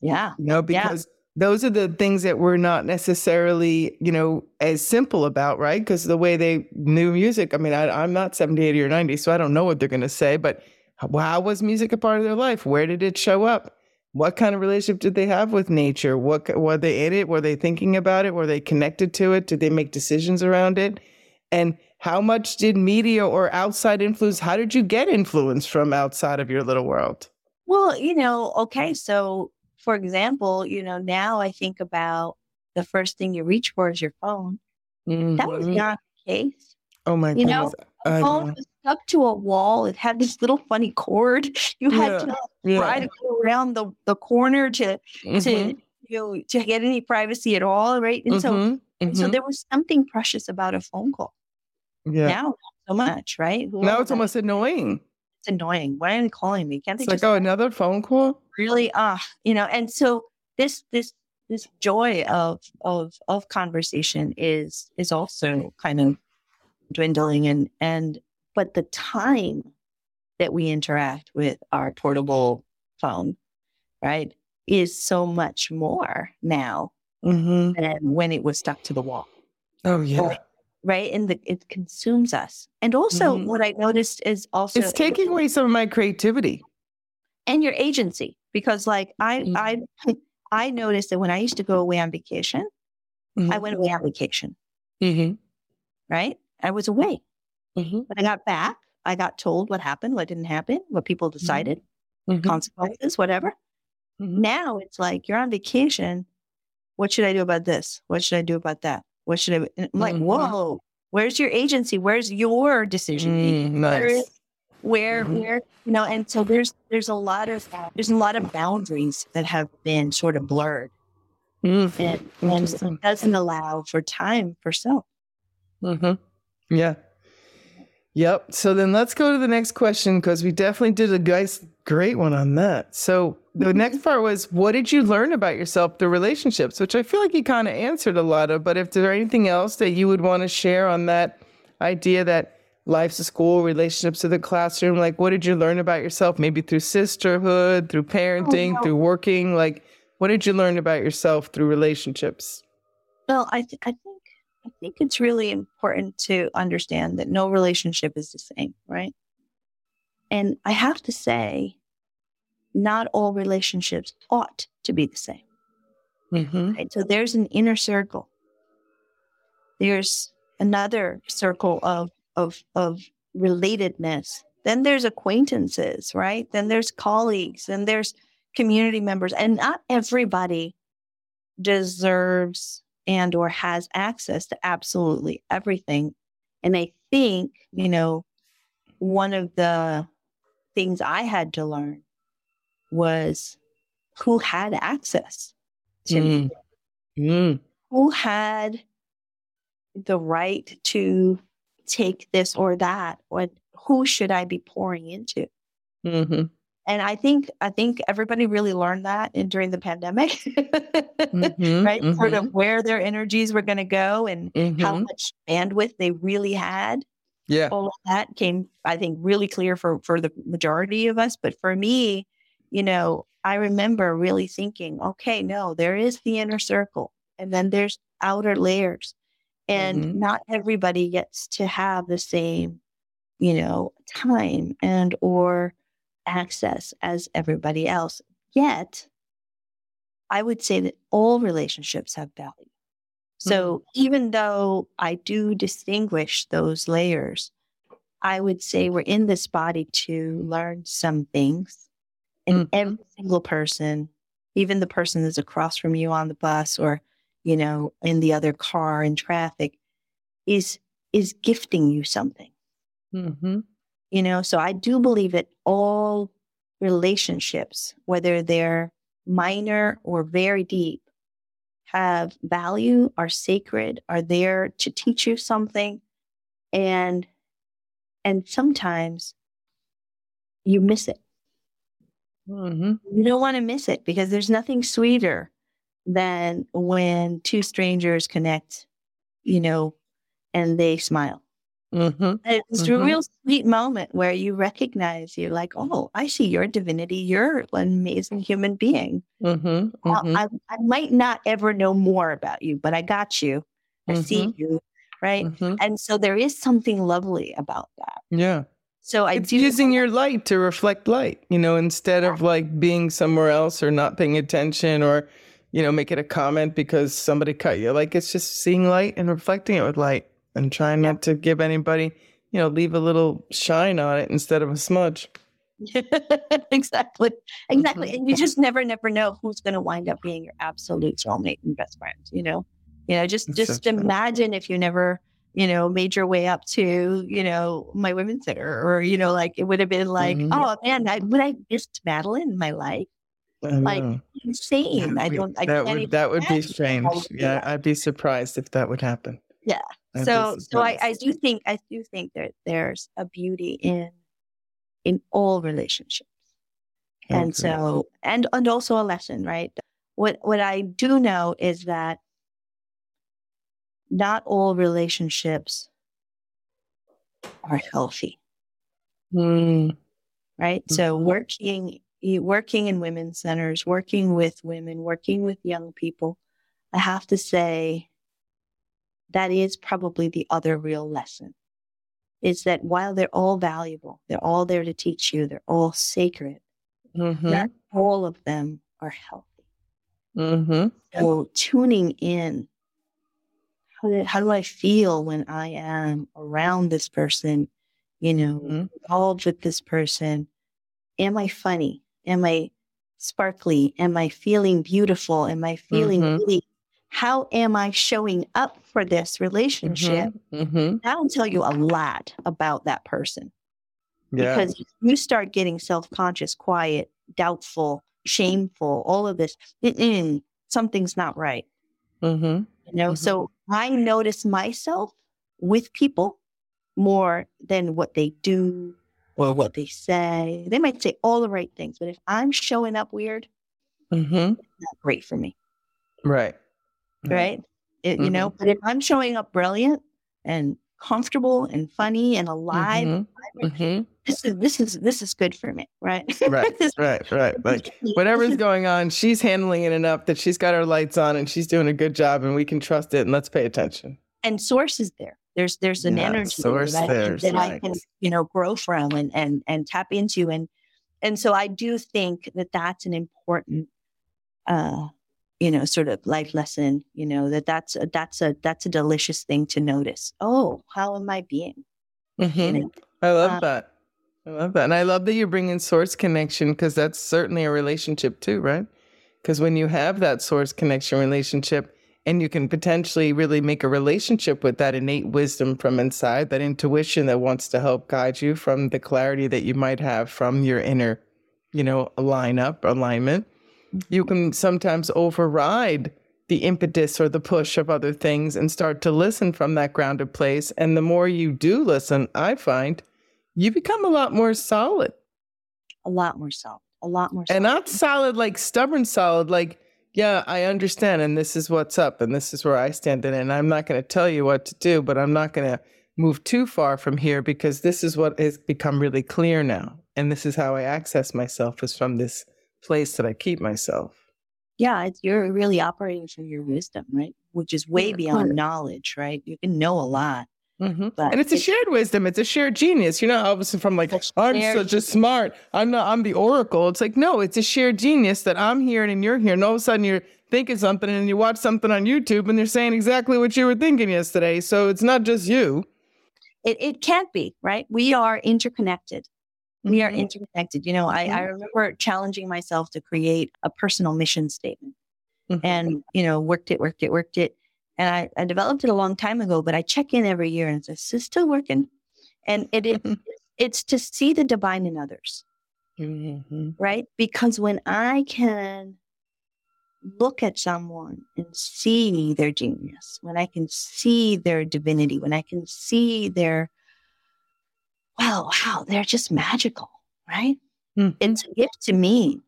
Yeah. you know Yeah. because those are the things that we're not necessarily you know as simple about right? Because the way they knew music i mean I, i'm not 70 80 or 90 so i don't know what they're going to say but how was music a part of their life? Where did it show up? What kind of relationship did they have with nature? What were they in it? Were they thinking about it? Were they connected to it? Did they make decisions around it? And how much did media or outside influence how did you get influence from outside of your little world? Well, you know, okay. So, for example, you know, now I think about the first thing you reach for is your phone. That was Mhm. not the case. oh my you know, goodness The phone know. was stuck to a wall. It had this little funny cord. You had Yeah, to yeah. try to go around the, the corner to, Mhm. to you know, to get any privacy at all, right? And so, Mhm, and so mhm. there was something precious about a phone call. yeah. Now, so much, right? Who Now it's almost annoying. it's annoying. Why are they calling me? Can't they It's like, just oh, another phone call? Really ah you know and so this this this joy of of of conversation is is also kind of dwindling and and but the time that we interact with our portable phone right is so much more now hmm than when it was stuck to the wall Oh, yeah. right and the, it consumes us and also Mhm. what i noticed is also It's taking away some of my creativity. and your agency because like i Mhm. i i noticed that when i used to go away on vacation i went away on vacation. Mm-hmm. right? I was away. Mm-hmm. when i got back i got told what happened what didn't happen what people decided Mm-hmm. consequences whatever. Now it's like you're on vacation. What should i do about this? What should i do about that? What should i like whoa where's your agency? Where's your decision Mm, nice. is- where Mhm. where you know and so there's there's a lot of there's a lot of boundaries that have been sort of blurred Mm, and, and doesn't allow for time for self hmm Yeah. Yep. So then let's go to the next question because we definitely did a nice, great one on that. So the next part was, what did you learn about yourself through relationships? Which I feel like you kind of answered a lot of. But if there's anything else that you would want to share on that idea that life's a school, relationships to the classroom, like what did you learn about yourself? Maybe through sisterhood, through parenting, no. through working. Like, what did you learn about yourself through relationships? well i th- i think i think it's really important to understand that no relationship is the same right and i have to say not all relationships ought to be the same Mm-hmm. right? So there's an inner circle. There's another circle of of of relatedness. Then there's acquaintances, right? Then there's colleagues, and there's community members, and not everybody deserves and or has access to absolutely everything. And I think, you know, one of the things I had to learn was who had access to me Mm. Mm. who had the right to take this or that or who should i be pouring into Mm-hmm. and i think i think everybody really learned that in, during the pandemic Mhm, right sort mhm, of where their energies were going to go and how mhm. much bandwidth they really had Yeah. all of that came i think really clear for for the majority of us but for me you know i remember really thinking okay no there is the inner circle and then there's outer layers and Mhm. not everybody gets to have the same you know time and or access as everybody else yet i would say that all relationships have value so even though I do distinguish those layers, I would say we're in this body to learn some things. And Mhm. every single person, even the person that's across from you on the bus or, you know, in the other car in traffic, is is gifting you something. Mm-hmm. You know, so I do believe that all relationships, whether they're minor or very deep, have value, are sacred, are there to teach you something. And and sometimes you miss it. Mm-hmm. You don't want to miss it because there's nothing sweeter than when two strangers connect, you know, and they smile. Mm-hmm. It's a Mhm. real sweet moment where you recognize you're like, oh, I see your divinity. You're an amazing human being. Mm-hmm. Mm-hmm. I, I might not ever know more about you, but I got you. I see you. Right. Mm-hmm. And so there is something lovely about that. Yeah. So I It's do using your light to reflect light, you know, instead of like being somewhere else or not paying attention or, you know, making a comment because somebody cut you. Like it's just seeing light and reflecting it with light and trying not to give anybody, you know, leave a little shine on it instead of a smudge. exactly. Exactly. Mhm. And you just never, never know who's going to wind up being your absolute soulmate and best friend, you know? You know, just, That's so just true. imagine if you never, you know, made your way up to, you know, my women's center or, you know, like it would have been like, Mhm. oh man, I, would I missed Madeline in my life? Like insane. I don't. I that would that would be strange. Yeah, I'd be surprised if that would happen. Yeah. I'd so so I, I do think I do think that there's a beauty in in all relationships, and okay. so and and also a lesson, right? What what I do know is that not all relationships are healthy. Mm. Right. Mm-hmm. So working working in women's centers, working with women, working with young people, I have to say that is probably the other real lesson. Is that while they're all valuable, they're all there to teach you, they're all sacred, mm-hmm. not all of them are healthy. Mm-hmm. So tuning in, how do, how do I feel when I am around this person, you know, mm-hmm. involved with this person? Am I funny? Am I sparkly? Am I feeling beautiful? Am I feeling mm-hmm. really? How am I showing up for this relationship? Mm-hmm. mm-hmm. That'll tell you a lot about that person. Yeah. Because you start getting self conscious, quiet, doubtful, shameful, all of this, something's not right. Mm-hmm. You know, mm-hmm. so I notice myself with people more than what they do, or what they say. They might say all the right things, but if I'm showing up weird, mm-hmm. not great for me. Right. Right. It, you know, mm-hmm. but if I'm showing up brilliant and comfortable and funny and alive, mm-hmm. mm-hmm. this is this is this is good for me. Right. right. right. Right. Like whatever's going on, she's handling it enough that she's got her lights on and she's doing a good job, and we can trust it. And let's pay attention. And source is there. There's there's an yeah, energy source that, I, that I can you know grow from and and and tap into and and so I do think that that's an important uh you know sort of life lesson you know that that's a, that's a that's a delicious thing to notice oh how am I being mm-hmm. you know? I love um, that I love that and I love that you're bringing source connection because that's certainly a relationship too right because when you have that source connection relationship and you can potentially really make a relationship with that innate wisdom from inside, that intuition that wants to help guide you from the clarity that you might have from your inner, you know, lineup, alignment. You mm-hmm. can sometimes override the impetus or the push of other things and start to listen from that grounded place. And the more you do listen, I find you become a lot more solid. A lot more solid. A lot more solid. And not solid like stubborn solid, like yeah, I understand. And this is what's up. And this is where I stand in. And I'm not going to tell you what to do, but I'm not going to move too far from here because this is what has become really clear now. And this is how I access myself is from this place that I keep myself. Yeah, you're really operating from your wisdom, right? Which is way beyond knowledge, right? You can know a lot, Mm-hmm. and it's, it's, a shared wisdom. It's a shared genius. You're not obviously from like, I'm such a smart. I'm not, I'm the oracle. It's like, no, it's a shared genius that I'm hearing and you're here. And all of a sudden you're thinking something and you watch something on YouTube and they're saying exactly what you were thinking yesterday. So it's not just you. It, it can't be, right? We are interconnected. We are mm-hmm. interconnected. You know, I, I mm-hmm. remember challenging myself to create a personal mission statement mm-hmm. and, you know, worked it, worked it, worked it and I, I developed it a long time ago, but I check in every year and say, is still working? And it, it it's to see the divine in others. Mm-hmm. Right? Because when I can look at someone and see their genius, when I can see their divinity, when I can see their, well, wow, they're just magical, right? Mm-hmm. It's a gift to me.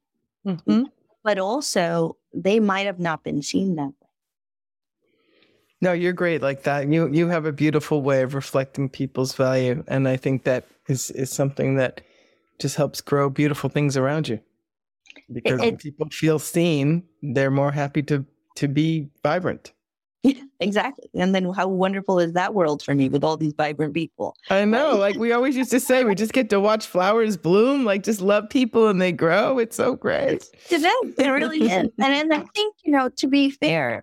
Mm-hmm. But also, they might have not been seen that. No, you're great like that. You you have a beautiful way of reflecting people's value, and I think that is is something that just helps grow beautiful things around you. Because it, when people feel seen, they're more happy to to be vibrant. Yeah, exactly. And then how wonderful is that world for me with all these vibrant people? I know. like we always used to say, we just get to watch flowers bloom, like just love people and they grow. It's so great. It is. It really is. And, and I think, you know, to be fair,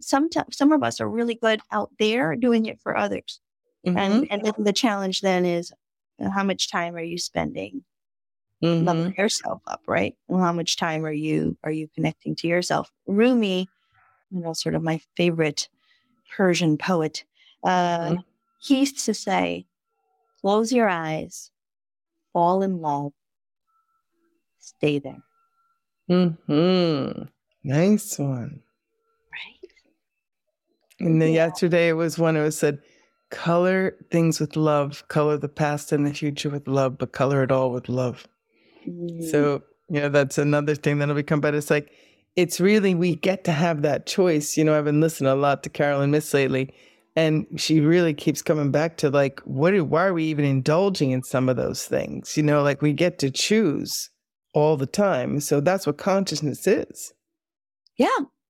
sometimes some of us are really good out there doing it for others. Mm-hmm. And and then the challenge then is uh, how much time are you spending mm-hmm. loving yourself up, right? Well, how much time are you are you connecting to yourself? Rumi, you know, sort of my favorite Persian poet, uh, mm-hmm. he used to say, close your eyes, fall in love, stay there. Hmm. Nice one. And then Yeah. yesterday it was one. It was said, "Color things with love. Color the past and the future with love, but color it all with love." Mm. So you know that's another thing that'll become. But it's like it's really we get to have that choice. You know, I've been listening a lot to Caroline Myss lately, and she really keeps coming back to like, what? Do, why are we even indulging in some of those things? You know, like we get to choose all the time. So that's what consciousness is. yeah.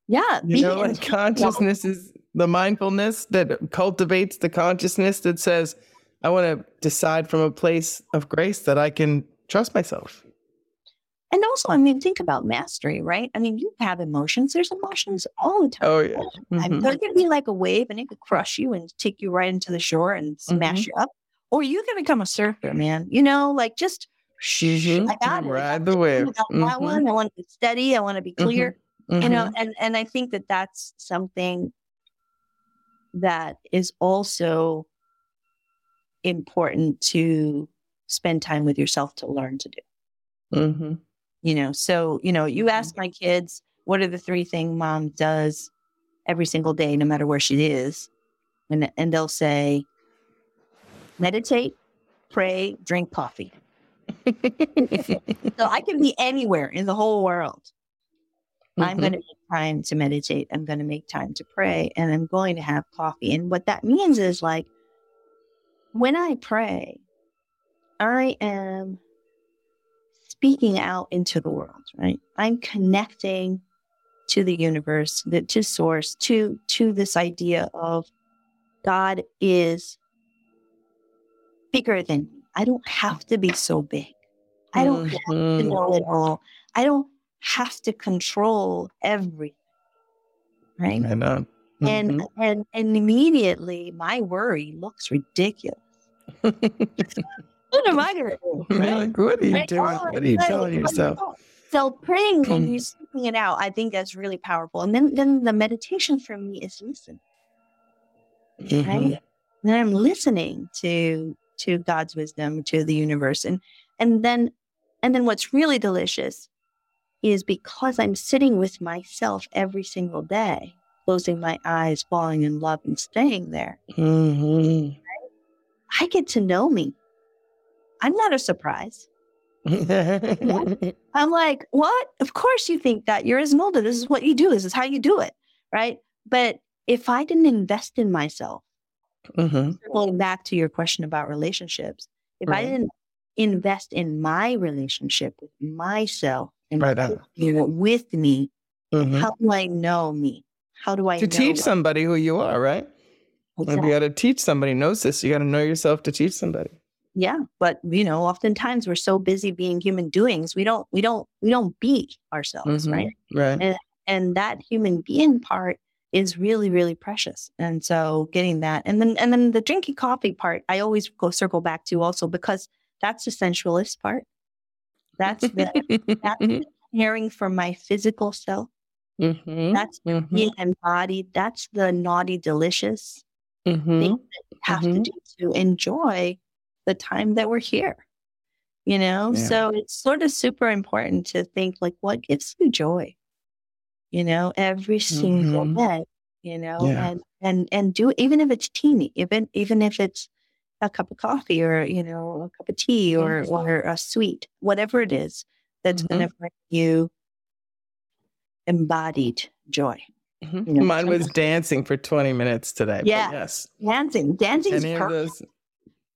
Yeah. You know, like consciousness is the mindfulness that cultivates the consciousness that says, I want to decide from a place of grace that I can trust myself. And also, I mean, think about mastery, right? I mean, you have emotions. There's emotions all the time. Oh, yeah. I mean, going to be like a wave and it could crush you and take you right into the shore and smash Mhm. you up. Or you can become a surfer, man. You know, like just Mhm. I got it. Ride the wave. I got that Mhm. one. I want to be steady. I want to be clear. You Mhm. know, and and I think that that's something that is also important to spend time with yourself to learn to do. Mhm. You know, so you know, you ask my kids, what are the three things mom does every single day, no matter where she is, and and they'll say, meditate, pray, drink coffee. So I can be anywhere in the whole world. I'm Mhm. going to make time to meditate. I'm going to make time to pray, and I'm going to have coffee. And what that means is like when I pray, I am speaking out into the world, right? I'm connecting to the universe, the, to source, to to this idea of God is bigger than me. I don't have to be so big. I don't have to Mhm. know it all. I don't have to control everything. Right. I know. And and and immediately my worry looks ridiculous. What am I gonna do? Right? like, what are you Right? doing? Oh, What are you right. telling yourself? So praying and Mm. you speaking it out, I think that's really powerful. And then then the meditation for me is listen. Mhm. Right. Then I'm listening to to God's wisdom, to the universe. And and then and then what's really delicious is because I'm sitting with myself every single day, closing my eyes, falling in love and staying there, Mhm. I get to know me. I'm not a surprise. I'm like, what? Of course you think that. You're Esmilda. This is what you do. This is how you do it. Right. But if I didn't invest in myself, Mhm. going back to your question about relationships, if I didn't invest in my relationship with myself and Right you know, with me, Mhm. how do I know me? How do I To know teach somebody who you are, right? Exactly. you got to teach somebody knows this. you got to know yourself to teach somebody. Yeah, but you know, oftentimes we're so busy being human doings, we don't, we don't, we don't be ourselves, Mhm. right? Right. And that human being part is really, really precious. And so, getting that, and then, and then the drinking coffee part, I always go circle back to also because that's the sensualist part. That's the that's caring for my physical self. Mhm. That's Mhm. being embodied. That's the naughty, delicious Mhm. thing that you have to do to enjoy the time that we're here. You know, Yeah. so it's sort of super important to think like what gives you joy, you know, every single Mhm. day, you know, Yeah. and and and do even if it's teeny, even even if it's a cup of coffee or you know a cup of tea or Mhm. or a sweet, whatever it is that's Mhm. going to bring you embodied joy. Mhm. you know, Mine was dancing for 20 minutes today. but Yeah. yes. Dancing, dancing is Any of perfect. those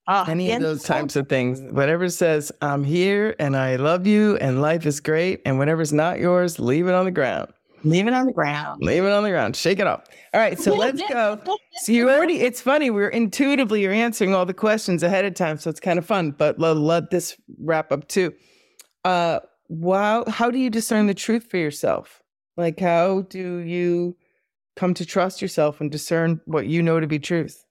Ah, any of those is so types of things. Whatever says I'm here and I love you and life is great and whatever's not yours, leave it on the ground. Leave it on the ground. Leave it on the ground. Shake it off. All right, so let's go. So you already it's funny, we're intuitively you're answering all the questions ahead of time, so it's kind of fun, but let, let this wrap up too. Uh wow, how do you discern the truth for yourself? Like how do you come to trust yourself and discern what you know to be truth?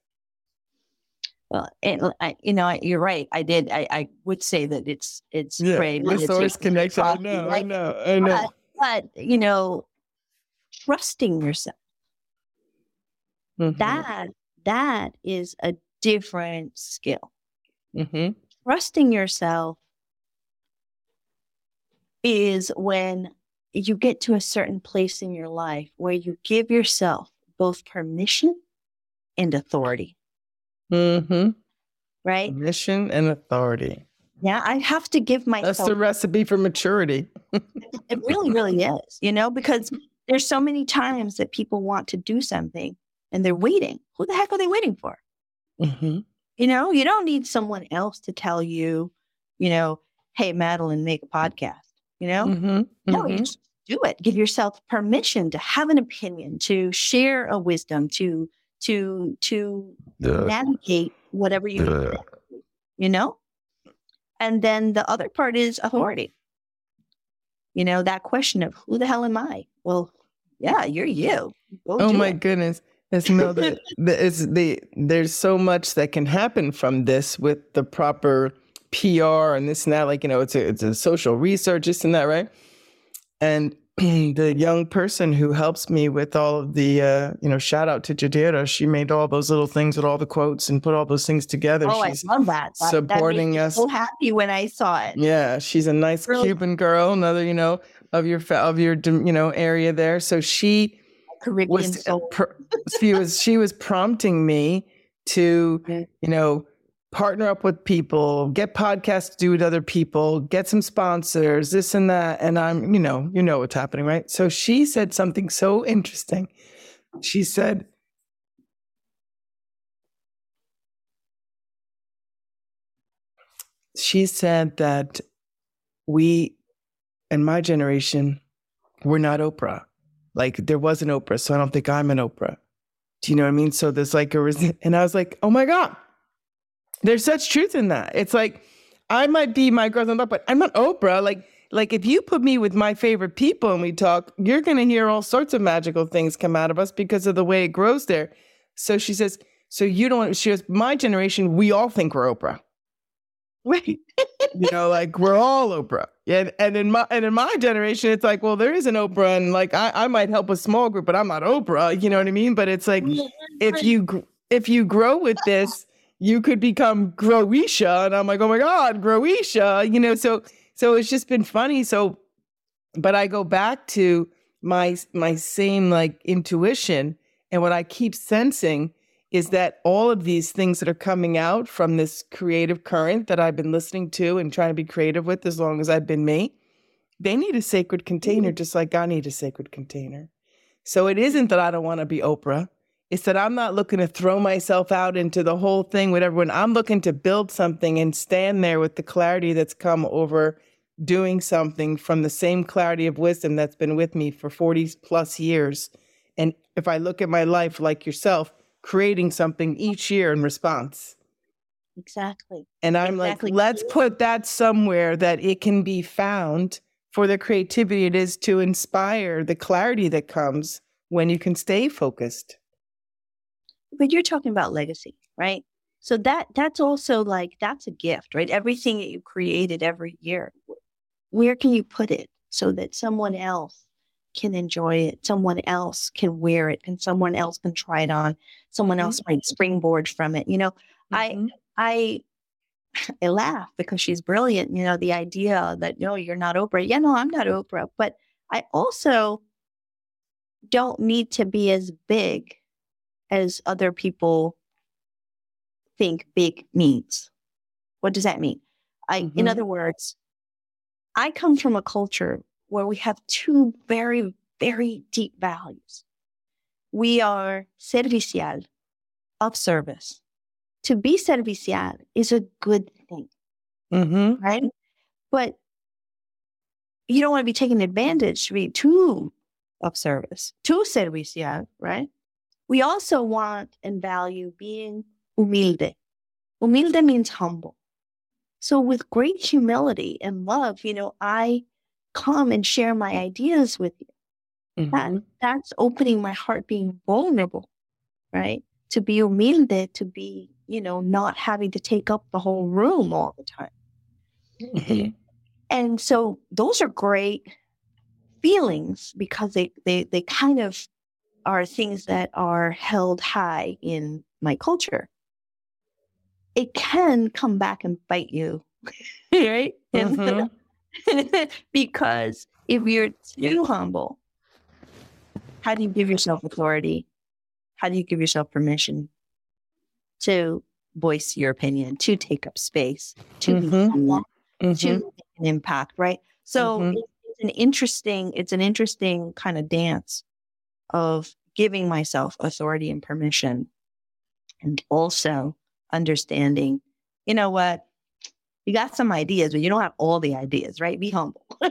Well, and I, you know, I- you're right. I did. I, I would say that it's it's pray, the source connection. I know, I know, I know. But, but you know, trusting yourself Mhm, that that is a different skill. mhm, Trusting yourself is when you get to a certain place in your life where you give yourself both permission and authority. Mm-hmm. Right? Permission and authority. Yeah, I have to give myself. That's the recipe for maturity. it really, really is, you know, because there's so many times that people want to do something and they're waiting. Who the heck are they waiting for? Mm-hmm. You know, you don't need someone else to tell you, you know, hey, Madeline, make a podcast. You know, Mm-hmm. no, you just do it. Give yourself permission to have an opinion, to share a wisdom, to to to navigate whatever you Ugh. you know. And then the other part is authority. You know that question of who the hell am I? Well, yeah, you're you. Go Oh my it. goodness. It's no the, the it's the there's so much that can happen from this with the proper PR and this and that. Like, you know, it's a it's a social research, this and that, right? And the young person who helps me with all of the uh, you know, shout out to Jadira. She made all those little things with all the quotes and put all those things together. Oh, I love that. That- that supporting me us. So happy when I saw it. Yeah, she's a nice Really- Cuban girl, another, you know, of your of your you know area there. So she Caribbean was uh, pr- she was she was prompting me to Yeah. you know partner up with people get podcasts to do with other people get some sponsors this and that and i'm you know you know what's happening right so she said something so interesting she said she said that we in my generation we're not oprah like there was an Oprah, so I don't think I'm an Oprah. Do you know what I mean? So there's like a, and I was like, oh my God, there's such truth in that. It's like, I might be my girl, but I'm not Oprah. Like, like if you put me with my favorite people and we talk, you're going to hear all sorts of magical things come out of us because of the way it grows there. So she says, so you don't, she goes, my generation, we all think we're Oprah Wait, you know, like we're all Oprah. And and in my and in my generation, it's like, well, there is an Oprah, and like I, I might help a small group, but I'm not Oprah. You know what I mean? But it's like if you if you grow with this, you could become Groweesha, and I'm like, oh my God, Groweesha. You know, so so it's just been funny. So, but I go back to my my same like intuition, and what I keep sensing is that all of these things that are coming out from this creative current that I've been listening to and trying to be creative with as long as I've been me, they need a sacred container mm-hmm. just like I need a sacred container. So it isn't that I don't want to be Oprah. It's that I'm not looking to throw myself out into the whole thing with everyone. I'm looking to build something and stand there with the clarity that's come over doing something from the same clarity of wisdom that's been with me for 40 plus years. And if I look at my life like yourself, creating something each year in response. Exactly. And I'm Exactly. like, let's put that somewhere that it can be found for the creativity it is to inspire the clarity that comes when you can stay focused. But you're talking about legacy, right? So that that's also like that's a gift, right? Everything that you created every year. Where can you put it so that someone else can enjoy it, someone else can wear it, and someone else can try it on, someone Mhm. else might springboard from it. You know, I Mhm. I I laugh because she's brilliant. You know, the idea that no, you're not Oprah. Yeah, no, I'm not Oprah. But I also don't need to be as big as other people think big means. What does that mean? I, in Mhm. other words, I come from a culture where we have two very, very deep values. We are servicial, of service. To be servicial is a good thing, Mhm. right? But you don't want to be taken advantage to be too of service, too servicial, right? We also want and value being humilde. Humilde means humble. So with great humility and love, you know, I come and share my ideas with you. That, Mhm. that's opening my heart, being vulnerable, right? To be humilde, to be, you know, not having to take up the whole room all the time. Mhm. And so those are great feelings because they, they, they kind of are things that are held high in my culture. It can come back and bite you, right? And- Mhm. because if you're too humble, how do you give yourself authority? How do you give yourself permission to voice your opinion, to take up space, to Mhm. be someone, Mhm. to make an impact, right? So Mhm. it's an interesting, it's an interesting kind of dance of giving myself authority and permission and also understanding, you know what? You got some ideas, but you don't have all the ideas, right? Be humble.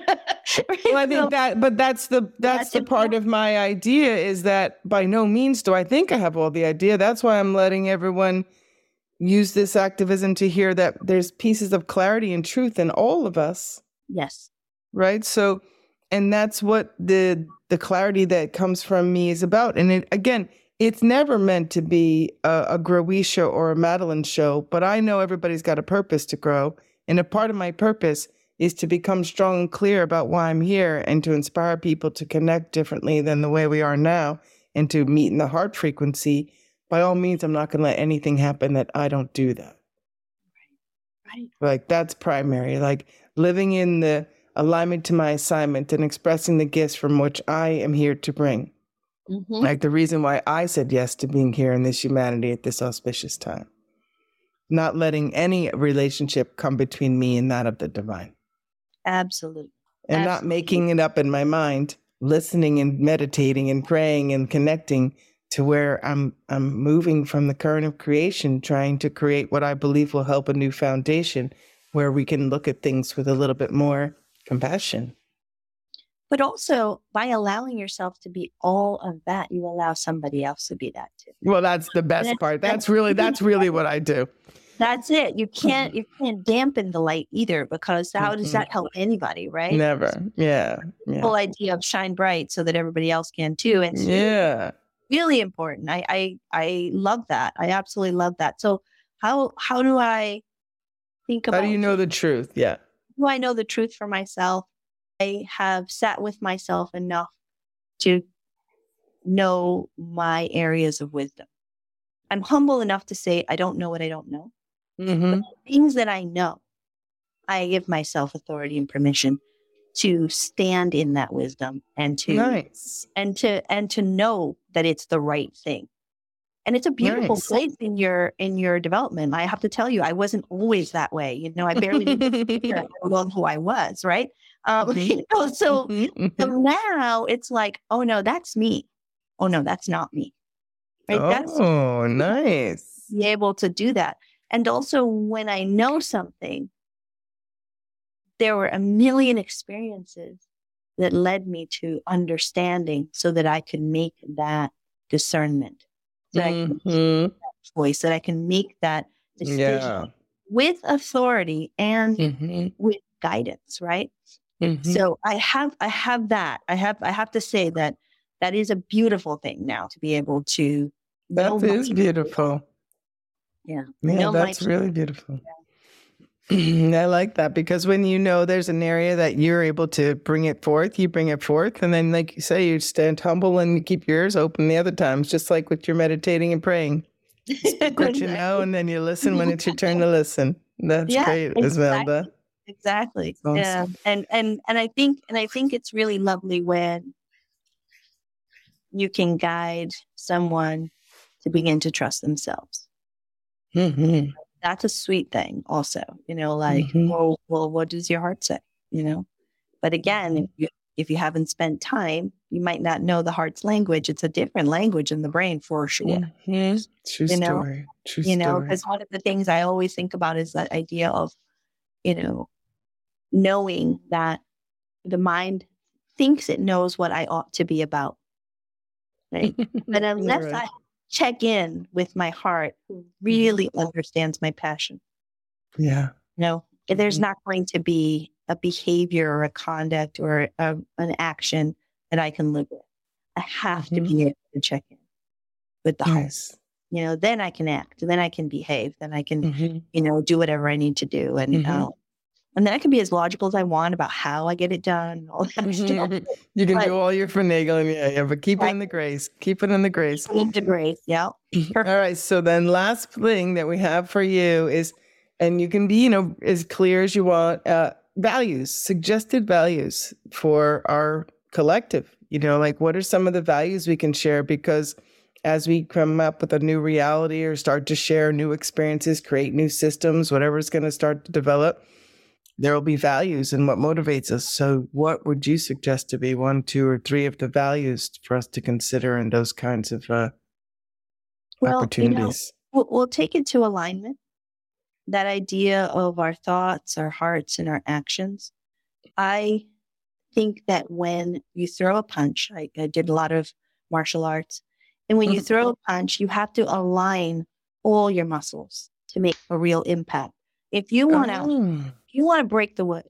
Right? Well, I think So- that, but that's the that's That's the part of my idea is that by no means do I think I have all the idea. That's why I'm letting everyone use this activism to hear that there's pieces of clarity and truth in all of us, yes. right? So, and that's what the the clarity that comes from me is about. And it again, it's never meant to be a, a growy show or a Madeline show, but I know everybody's got a purpose to grow, and a part of my purpose is to become strong and clear about why I'm here and to inspire people to connect differently than the way we are now and to meet in the heart frequency. By all means, I'm not going to let anything happen that I don't do that. Right. Like that's primary. Like living in the alignment to my assignment and expressing the gifts from which I am here to bring. Mhm. Like the reason why I said yes to being here in this humanity at this auspicious time. Not letting any relationship come between me and that of the divine. Absolutely. And not making it up in my mind, listening and meditating and praying and connecting to where I'm I'm moving from the current of creation, trying to create what I believe will help a new foundation where we can look at things with a little bit more compassion. But also by allowing yourself to be all of that, you allow somebody else to be that too. Well, that's the best That's- part. that's- really that's really what I do. That's it. You can't mm-hmm. you can't dampen the light either because how does that help anybody, right? Never. Yeah. Yeah. whole idea of shine bright so that everybody else can too. And it's Yeah. really important. I, I I love that. I absolutely love that. So how how do I think about How do you know the truth? Yeah. do I know the truth for myself? I have sat with myself enough to know my areas of wisdom. I'm humble enough to say I don't know what I don't know. Mm-hmm. Things that I know, I give myself authority and permission to stand in that wisdom and to Nice. and to and to know that it's the right thing and it's a beautiful Nice. place in your in your development i have to tell you i wasn't always that way you know i barely knew who i was right um you know so, Mhm, so mhm. now it's like oh no that's me oh no that's not me right that's Oh, nice. be able to do that and also when i know something there were a million experiences that led me to understanding so that I could make that discernment, that I can Mhm. voice, that I can make that decision Yeah. with authority and Mhm, with guidance, right? Mhm. So I have I have that. I have I have to say that that is a beautiful thing now to be able to That is beautiful. Yeah. Yeah, that's really beautiful. I like that because when you know there's an area that you're able to bring it forth, you bring it forth. And then, like you say, you stand humble and you keep your ears open the other times, just like with your meditating and praying. Speak what you know, and then you listen when it's your turn to listen. That's Yeah, great, Esmilda. Exactly. Awesome. Yeah. And and and I think and I think it's really lovely when you can guide someone to begin to trust themselves. Mhm. That's a sweet thing also. You know, like, Mhm. well, well, what does your heart say? You know? But again, if you if you haven't spent time, you might not know the heart's language. It's a different language in the brain for sure. Mhm. True You know, story. True you know because one of the things i always think about is that idea of you know knowing that the mind thinks it knows what i ought to be about right but unless right. i check in with my heart who really understands my passion yeah. you know there's Mhm. not going to be a behavior or a conduct or a, an action that i can live with i have to Mhm. be able to check in with the heart you know then i can act then i can behave then i can Mhm. you know, do whatever I need to do. And Mhm. uh, and then I can be as logical as I want about how I get it done all that stuff. Mhm. You can But- do all your finagling, yeah, yeah, but keep it in the grace. Keep it in the grace. Into grace. Yeah. All right. So then, last thing that we have for you is, and you can be, you know, as clear as you want. Uh, values, suggested values for our collective. You know, like what are some of the values we can share? Because as we come up with a new reality or start to share new experiences, create new systems, whatever is going to start to develop, there will be values and what motivates us. So, what would you suggest to be one, two, or three of the values for us to consider in those kinds of uh, well, opportunities? You know, we'll, we'll take it to alignment. That idea of our thoughts, our hearts, and our actions. I think that when you throw a punch, I, I did a lot of martial arts, and when you mm-hmm. throw a punch, you have to align all your muscles to make a real impact. If you want to, oh. you want to break the wood,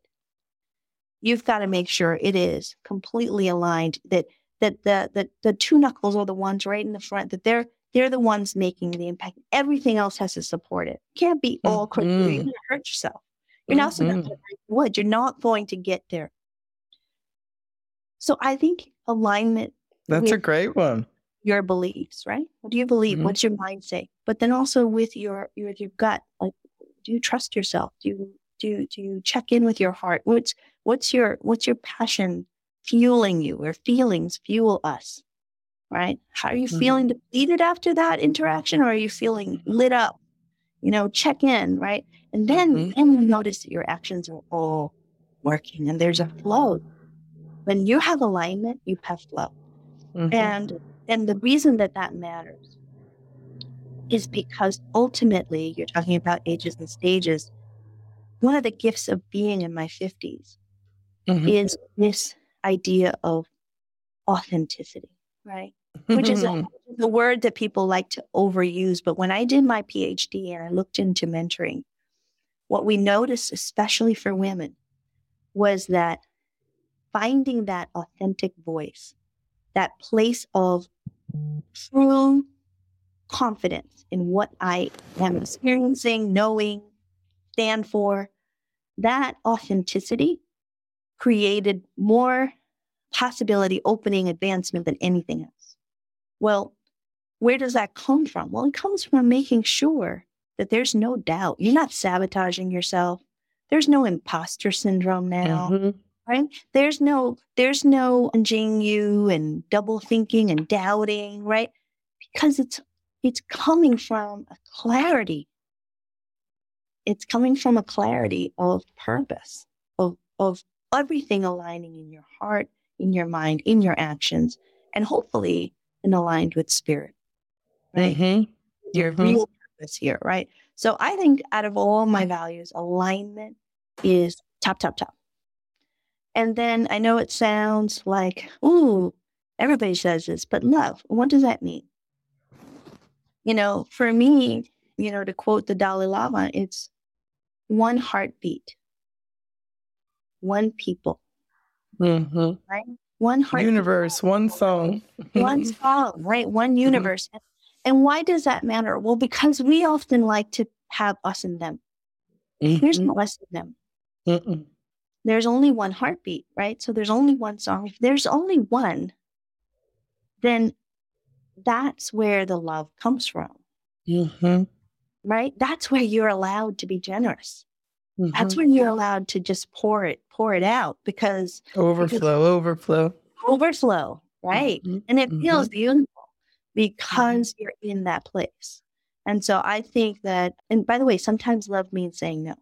you've got to make sure it is completely aligned. That that the the the two knuckles are the ones right in the front. That they're they're the ones making the impact. Everything else has to support it. can't be all mm-hmm. crooked. You're going to hurt yourself. You're not mm-hmm. going to break the wood. You're not going to get there. So I think alignment. That's a great one your beliefs, right? What do you believe? Mm-hmm. What's your mind say? But then also with your your your gut, like do you trust yourself? Do you do you, do you check in with your heart? What's what's your what's your passion fueling you or feelings fuel us? Right? How are you mm-hmm. feeling depleted after that interaction or are you feeling lit up? You know, check in, right? And then mm-hmm. then you notice that your actions are all working and there's a flow. When you have alignment, you have flow. Mm-hmm. And and the reason that that matters is because ultimately, you're talking about ages and stages. One of the gifts of being in my 50s mm-hmm. is this idea of authenticity, right? Which is a, the word that people like to overuse. But when I did my PhD and I looked into mentoring, what we noticed, especially for women, was that finding that authentic voice, that place of true confidence in what I am experiencing, knowing, stand for, that authenticity created more possibility, opening, advancement than anything else. Well, where does that come from? Well, it comes from making sure that there's no doubt. You're not sabotaging yourself. There's no imposter syndrome now. Mm-hmm right? There's no, there's no judging you and double thinking and doubting, right? Because it's, it's coming from a clarity. It's coming from a clarity of purpose, of, of everything aligning in your heart, in your mind, in your actions, and hopefully in aligned with spirit, right? Mm-hmm. Your mm-hmm. real purpose here, right? So I think out of all my values, alignment is top, top, top. And then I know it sounds like, ooh, everybody says this, but love, what does that mean? You know, for me, you know, to quote the Dalai Lama, it's one heartbeat, one people, mm-hmm. right? One heart, universe, one song, one song, right? One mm-hmm. universe. Mm-hmm. And why does that matter? Well, because we often like to have us and them. Mm-hmm. There's no us and them. Mm-mm there's only one heartbeat, right? So there's only one song. If there's only one, then that's where the love comes from. Mm-hmm. Right? That's where you're allowed to be generous. Mm-hmm. That's when you're allowed to just pour it, pour it out because overflow, because overflow, overflow, right? Mm-hmm. And it feels mm-hmm. beautiful because you're in that place. And so I think that, and by the way, sometimes love means saying no.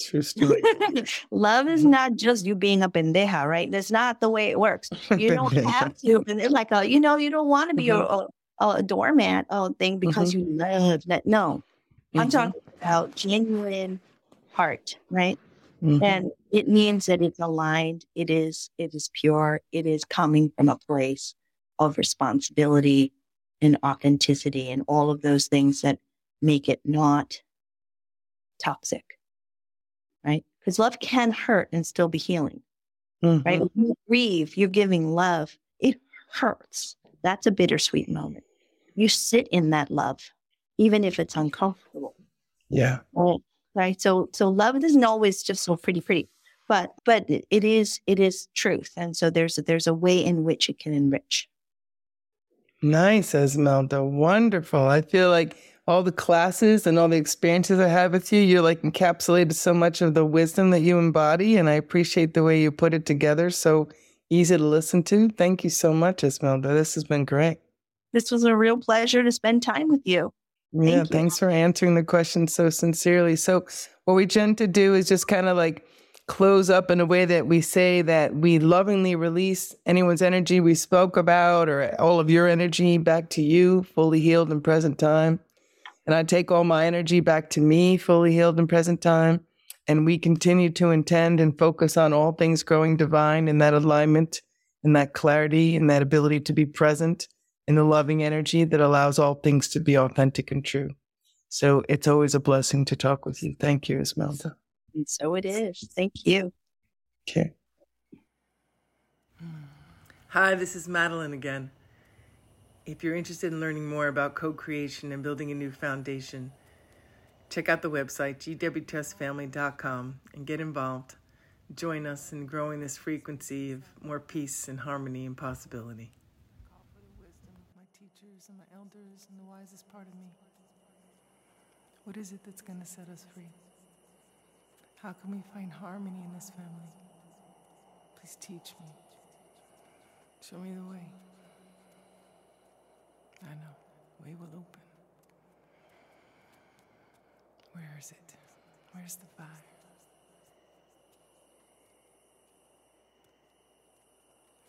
True story. Love is not just you being a pendeja, right? That's not the way it works. You don't have to. And it's like a, you know, you don't want to be mm-hmm. a, a, doormat uh, thing because mm-hmm. you love that. No, mm-hmm. I'm talking about genuine heart, right? Mm-hmm. And it means that it's aligned. It is. It is pure. It is coming from a place of responsibility and authenticity and all of those things that make it not toxic right? Because love can hurt and still be healing, mm-hmm. right? When you grieve, you're giving love. It hurts. That's a bittersweet moment. You sit in that love, even if it's uncomfortable. Yeah. Right. right? So, so love isn't always just so pretty, pretty, but but it, it is it is truth, and so there's a, there's a way in which it can enrich. Nice, Esmilda. Wonderful. I feel like all the classes and all the experiences I have with you. You're like encapsulated so much of the wisdom that you embody, and I appreciate the way you put it together. So easy to listen to. Thank you so much, Esmilda. This has been great. This was a real pleasure to spend time with you. Thank yeah, you. thanks for answering the question so sincerely. So, what we tend to do is just kind of like close up in a way that we say that we lovingly release anyone's energy we spoke about or all of your energy back to you, fully healed in present time. And I take all my energy back to me, fully healed in present time. And we continue to intend and focus on all things growing divine in that alignment, in that clarity, in that ability to be present in the loving energy that allows all things to be authentic and true. So it's always a blessing to talk with you. Thank you, Esmilda. And so it is. Thank you. Okay. Hi, this is Madeline again. If you're interested in learning more about co creation and building a new foundation, check out the website gwtsfamily.com and get involved. Join us in growing this frequency of more peace and harmony and possibility. Call for the wisdom of my teachers and my elders and the wisest part of me. What is it that's going to set us free? How can we find harmony in this family? Please teach me. Show me the way. I know, way will open. Where is it? Where's the fire?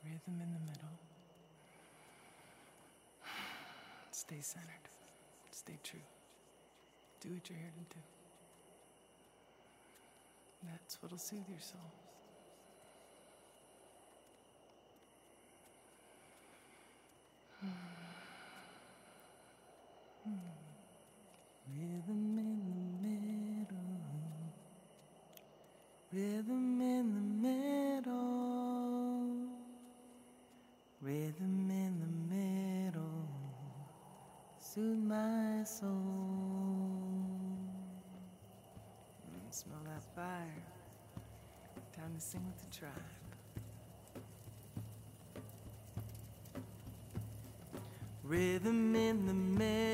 Rhythm in the middle. Stay centered. Stay true. Do what you're here to do. That's what'll soothe your soul. Rhythm in the middle. Rhythm in the middle. Rhythm in the middle. Soothe my soul. Mm, smell that fire. Time to sing with the tribe. Rhythm in the middle.